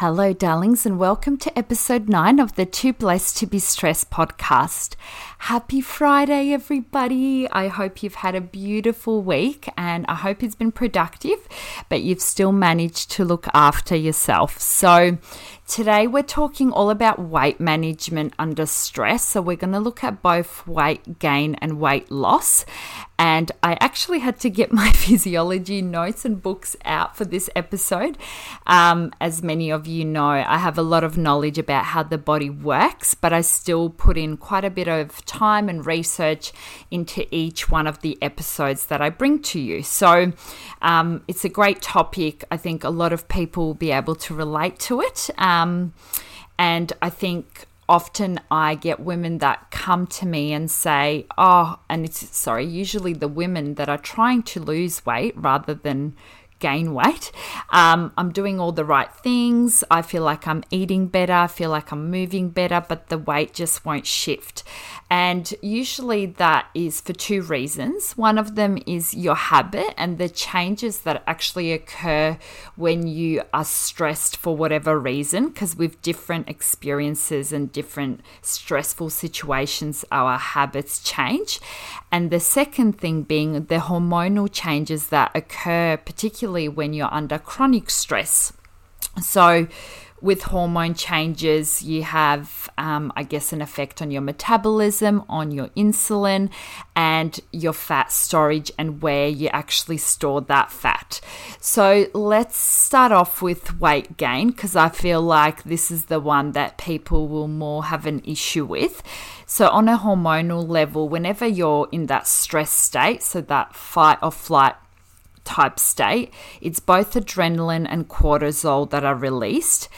Hello, darlings, and welcome to episode 9 of the Too Blessed to Be Stressed podcast. Happy Friday, everybody. I hope you've had a beautiful week and I hope it's been productive, but you've still managed to look after yourself. So, Today, we're talking all about weight management under stress. So, we're going to look at both weight gain and weight loss. And I actually had to get my physiology notes and books out for this episode. Um, as many of you know, I have a lot of knowledge about how the body works, but I still put in quite a bit of time and research into each one of the episodes that I bring to you. So, um, it's a great topic. I think a lot of people will be able to relate to it. Um, and I think often I get women that come to me and say, Oh, and it's sorry, usually the women that are trying to lose weight rather than gain weight. Um, I'm doing all the right things. I feel like I'm eating better. I feel like I'm moving better, but the weight just won't shift. And usually that is for two reasons. One of them is your habit and the changes that actually occur when you are stressed for whatever reason, because with different experiences and different stressful situations, our habits change. And the second thing being the hormonal changes that occur, particularly when you're under chronic stress. So, with hormone changes, you have, um, I guess, an effect on your metabolism, on your insulin, and your fat storage, and where you actually store that fat. So, let's start off with weight gain because I feel like this is the one that people will more have an issue with. So, on a hormonal level, whenever you're in that stress state, so that fight or flight type state, it's both adrenaline and cortisol that are released.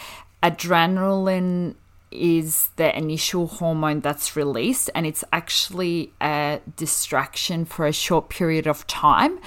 Adrenaline is the initial hormone that's released, and it's actually a distraction for a short period of time.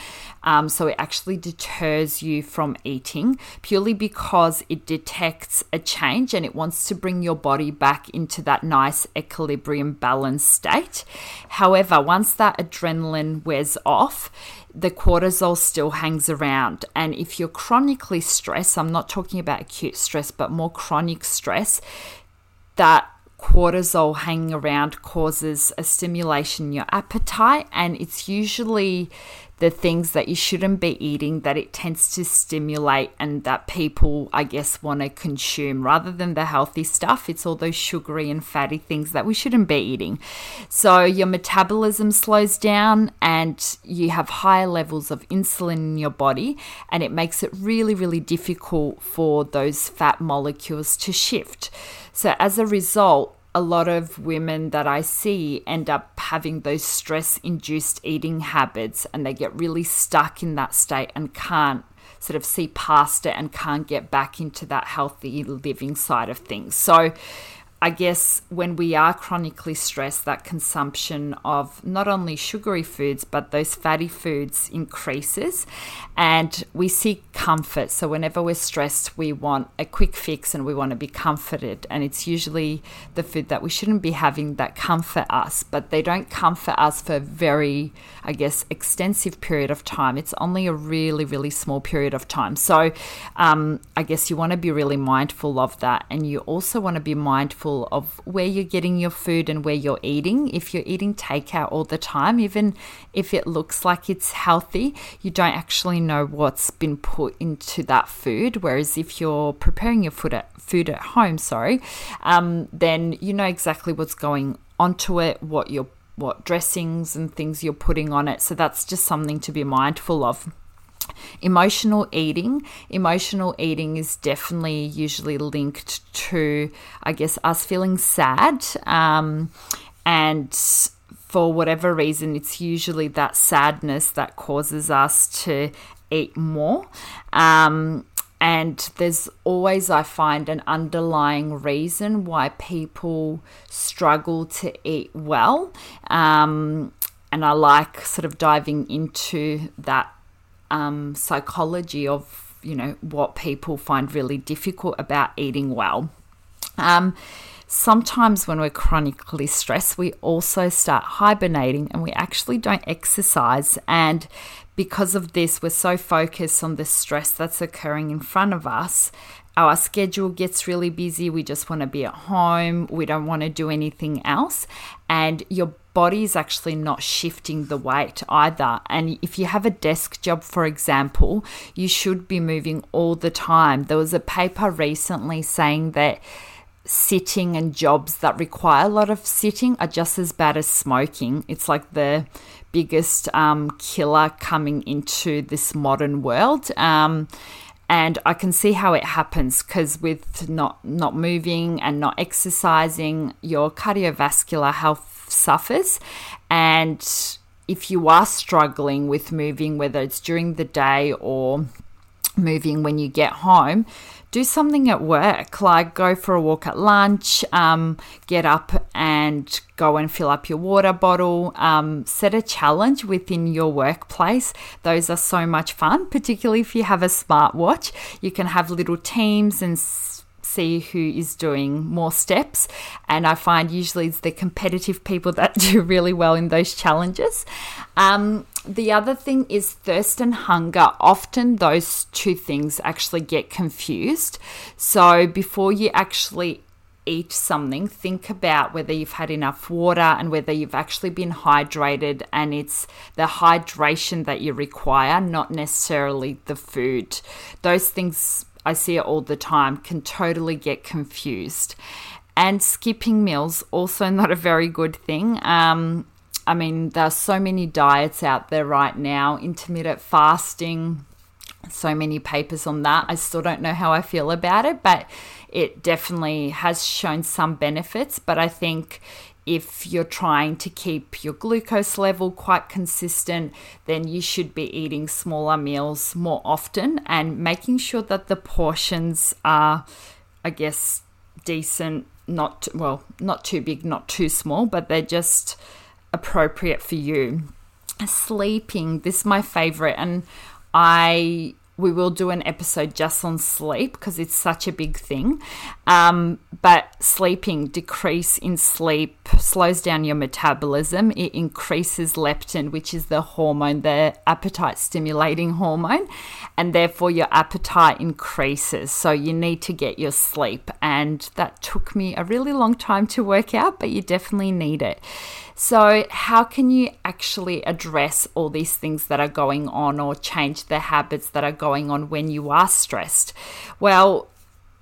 Um, so it actually deters you from eating purely because it detects a change and it wants to bring your body back into that nice equilibrium balanced state. However, once that adrenaline wears off, the cortisol still hangs around. And if you're chronically stressed, I'm not talking about acute stress, but more chronic stress, that cortisol hanging around causes a stimulation in your appetite, and it's usually the things that you shouldn't be eating that it tends to stimulate and that people, I guess, want to consume rather than the healthy stuff. It's all those sugary and fatty things that we shouldn't be eating. So your metabolism slows down and you have higher levels of insulin in your body, and it makes it really, really difficult for those fat molecules to shift. So as a result, a lot of women that I see end up having those stress induced eating habits and they get really stuck in that state and can't sort of see past it and can't get back into that healthy living side of things. So I guess when we are chronically stressed, that consumption of not only sugary foods but those fatty foods increases, and we seek comfort. So, whenever we're stressed, we want a quick fix and we want to be comforted. And it's usually the food that we shouldn't be having that comfort us, but they don't comfort us for a very, I guess, extensive period of time. It's only a really, really small period of time. So, um, I guess you want to be really mindful of that, and you also want to be mindful mindful of where you're getting your food and where you're eating. If you're eating takeout all the time, even if it looks like it's healthy, you don't actually know what's been put into that food. Whereas if you're preparing your food at, food at home, sorry, um, then you know exactly what's going onto it, what you're what dressings and things you're putting on it. So that's just something to be mindful of. Emotional eating. Emotional eating is definitely usually linked to, I guess, us feeling sad. Um, and for whatever reason, it's usually that sadness that causes us to eat more. Um, and there's always, I find, an underlying reason why people struggle to eat well. Um, and I like sort of diving into that um, psychology of, you know, what people find really difficult about eating well. Um, sometimes when we're chronically stressed, we also start hibernating and we actually don't exercise. And because of this, we're so focused on the stress that's occurring in front of us. Our schedule gets really busy. We just want to be at home. We don't want to do anything else. And your body is actually not shifting the weight either. And if you have a desk job, for example, you should be moving all the time. There was a paper recently saying that sitting and jobs that require a lot of sitting are just as bad as smoking. It's like the biggest um, killer coming into this modern world. Um, and I can see how it happens because with not not moving and not exercising, your cardiovascular health suffers. And if you are struggling with moving, whether it's during the day or moving when you get home, do something at work, like go for a walk at lunch, um, get up and go and fill up your water bottle, um, set a challenge within your workplace. Those are so much fun, particularly if you have a smartwatch. You can have little teams and see who is doing more steps. And I find usually it's the competitive people that do really well in those challenges. Um, the other thing is thirst and hunger. Often those two things actually get confused. So before you actually eat something, think about whether you've had enough water and whether you've actually been hydrated, and it's the hydration that you require, not necessarily the food. Those things I see all the time, can totally get confused. And skipping meals, also not a very good thing. Um, I mean, there are so many diets out there right now, intermittent fasting, so many papers on that. I still don't know how I feel about it, but it definitely has shown some benefits. But I think if you're trying to keep your glucose level quite consistent, then you should be eating smaller meals more often and making sure that the portions are, I guess, decent, not, well, not too big, not too small, but they're just appropriate for you. Sleeping, this is my favorite, and I we will do an episode just on sleep because it's such a big thing. Um, but sleeping, decrease in sleep slows down your metabolism. It increases leptin, which is the hormone, the appetite stimulating hormone, and therefore your appetite increases. So you need to get your sleep. And that took me a really long time to work out, but you definitely need it. So, how can you actually address all these things that are going on or change the habits that are going on when you are stressed? Well,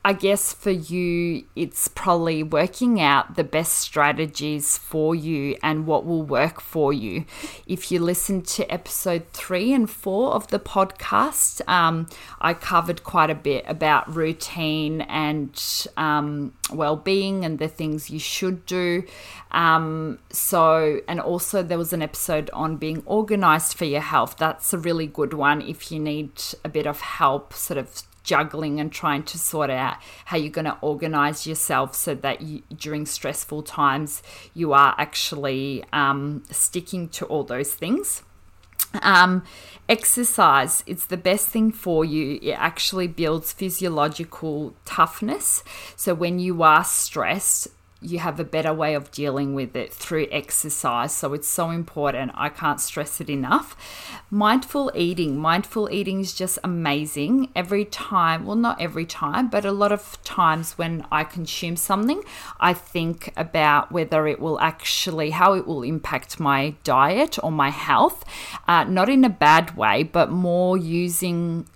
I guess for you, it's probably working out the best strategies for you and what will work for you. If you listen to episode three and four of the podcast, um, I covered quite a bit about routine and um, well being and the things you should do. Um, so, and also there was an episode on being organized for your health. That's a really good one if you need a bit of help, sort of juggling and trying to sort out how you're going to organize yourself so that you, during stressful times you are actually um, sticking to all those things. Um, exercise, it's the best thing for you. It actually builds physiological toughness. So when you are stressed, you have a better way of dealing with it through exercise. So it's so important. I can't stress it enough. Mindful eating. Mindful eating is just amazing. Every time, well, not every time, but a lot of times when I consume something, I think about whether it will actually, how it will impact my diet or my health. Uh, not in a bad way, but more using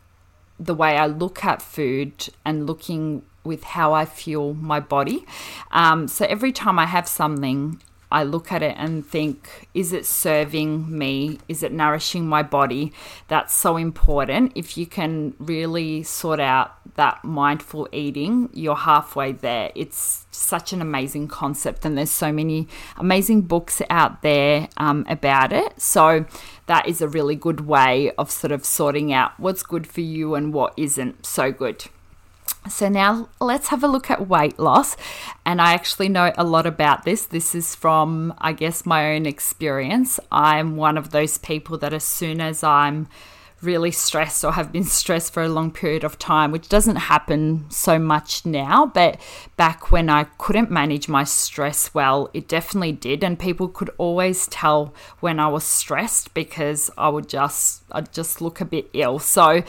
the way I look at food and looking with how I feel my body. Um, so every time I have something, I look at it and think, is it serving me? Is it nourishing my body? That's so important. If you can really sort out that mindful eating, you're halfway there. It's such an amazing concept, and there's so many amazing books out there um, about it. So, that is a really good way of sort of sorting out what's good for you and what isn't so good. So now let's have a look at weight loss. And I actually know a lot about this. This is from, I guess, my own experience. I'm one of those people that as soon as I'm really stressed or have been stressed for a long period of time, which doesn't happen so much now. But back when I couldn't manage my stress well, it definitely did. And people could always tell when I was stressed because I would just, I'd just look a bit ill. So,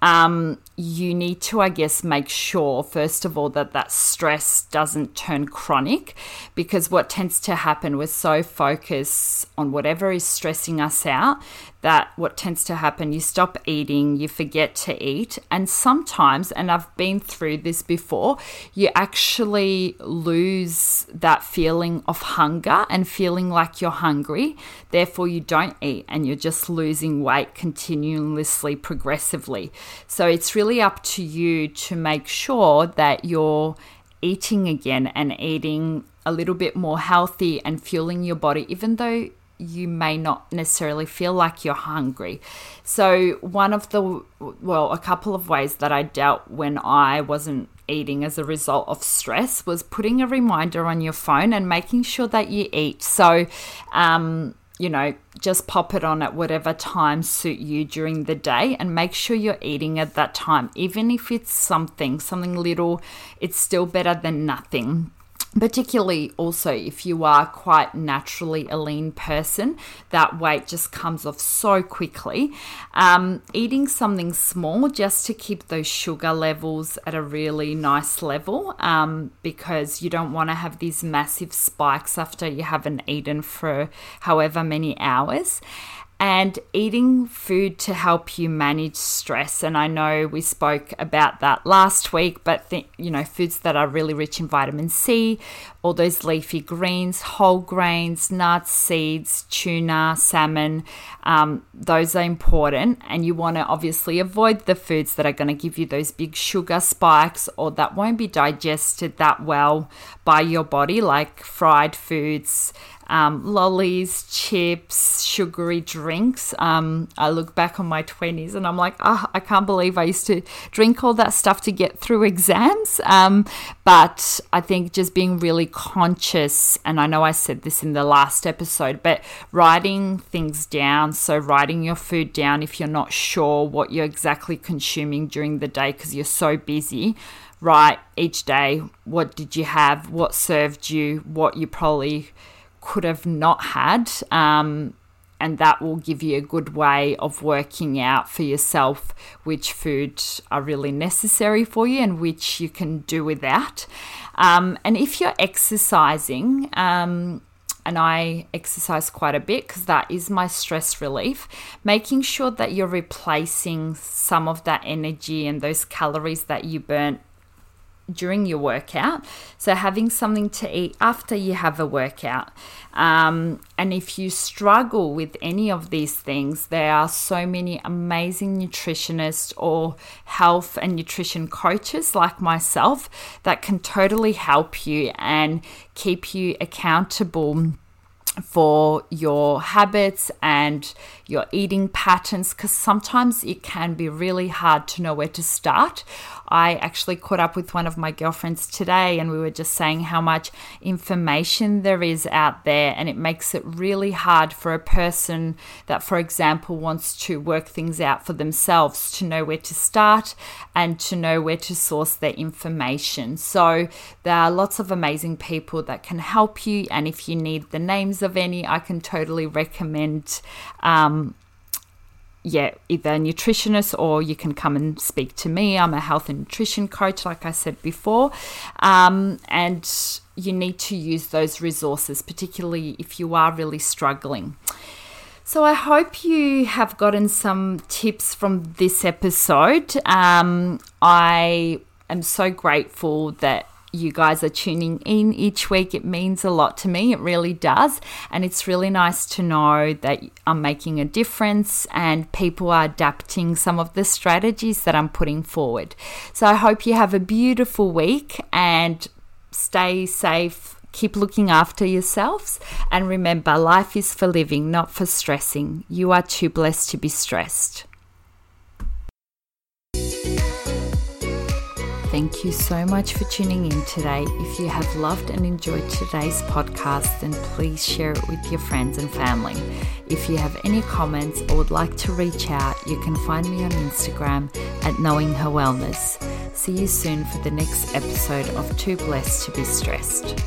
um, you need to, I guess, make sure, first of all, that that stress doesn't turn chronic because what tends to happen, we're so focused on whatever is stressing us out that what tends to happen, you stop eating, you forget to eat. And sometimes, and I've been through this before, you actually lose that feeling of hunger and feeling like you're hungry. Therefore, you don't eat and you're just losing weight continuously, progressively. So it's really up to you to make sure that you're eating again and eating a little bit more healthy and fueling your body, even though you may not necessarily feel like you're hungry. So, one of the, well, a couple of ways that I dealt when I wasn't eating as a result of stress was putting a reminder on your phone and making sure that you eat. So, um, you know, just pop it on at whatever time suit you during the day and make sure you're eating at that time. Even if it's something, something little, it's still better than nothing particularly also if you are quite naturally a lean person that weight just comes off so quickly. Um, eating something small just to keep those sugar levels at a really nice level um, because you don't want to have these massive spikes after you haven't eaten for however many hours and eating food to help you manage stress. And I know we spoke about that last week, but th- you know, foods that are really rich in vitamin C, all those leafy greens, whole grains, nuts, seeds, tuna, salmon, um, those are important. And you want to obviously avoid the foods that are going to give you those big sugar spikes or that won't be digested that well by your body, like fried foods um, lollies, chips, sugary drinks. Um, I look back on my 20s and I'm like, oh, I can't believe I used to drink all that stuff to get through exams. Um, but I think just being really conscious, and I know I said this in the last episode, but writing things down. So, writing your food down if you're not sure what you're exactly consuming during the day because you're so busy write each day what did you have, what served you, what you probably could have not had. Um, and that will give you a good way of working out for yourself which foods are really necessary for you and which you can do without. Um, and if you're exercising, um, and I exercise quite a bit because that is my stress relief. Making sure that you're replacing some of that energy and those calories that you burnt during your workout. So, having something to eat after you have a workout. Um, and if you struggle with any of these things, there are so many amazing nutritionists or health and nutrition coaches like myself that can totally help you and keep you accountable for your habits and your eating patterns, because sometimes it can be really hard to know where to start. I actually caught up with one of my girlfriends today and we were just saying how much information there is out there, and it makes it really hard for a person that, for example, wants to work things out for themselves to know where to start and to know where to source their information. So, there are lots of amazing people that can help you, and if you need the names of any, I can totally recommend. Um, yeah, either a nutritionist or you can come and speak to me. I'm a health and nutrition coach, like I said before. Um, and you need to use those resources, particularly if you are really struggling. So, I hope you have gotten some tips from this episode. Um, I am so grateful that you guys are tuning in each week. It means a lot to me. It really does. And it's really nice to know that I'm making a difference and people are adapting some of the strategies that I'm putting forward. So I hope you have a beautiful week and stay safe. Keep looking after yourselves. And remember, life is for living, not for stressing. You are too blessed to be stressed. Thank you so much for tuning in today. If you have loved and enjoyed today's podcast, then please share it with your friends and family. If you have any comments or would like to reach out, you can find me on Instagram at Knowing Her Wellness. See you soon for the next episode of Too Blessed to Be Stressed.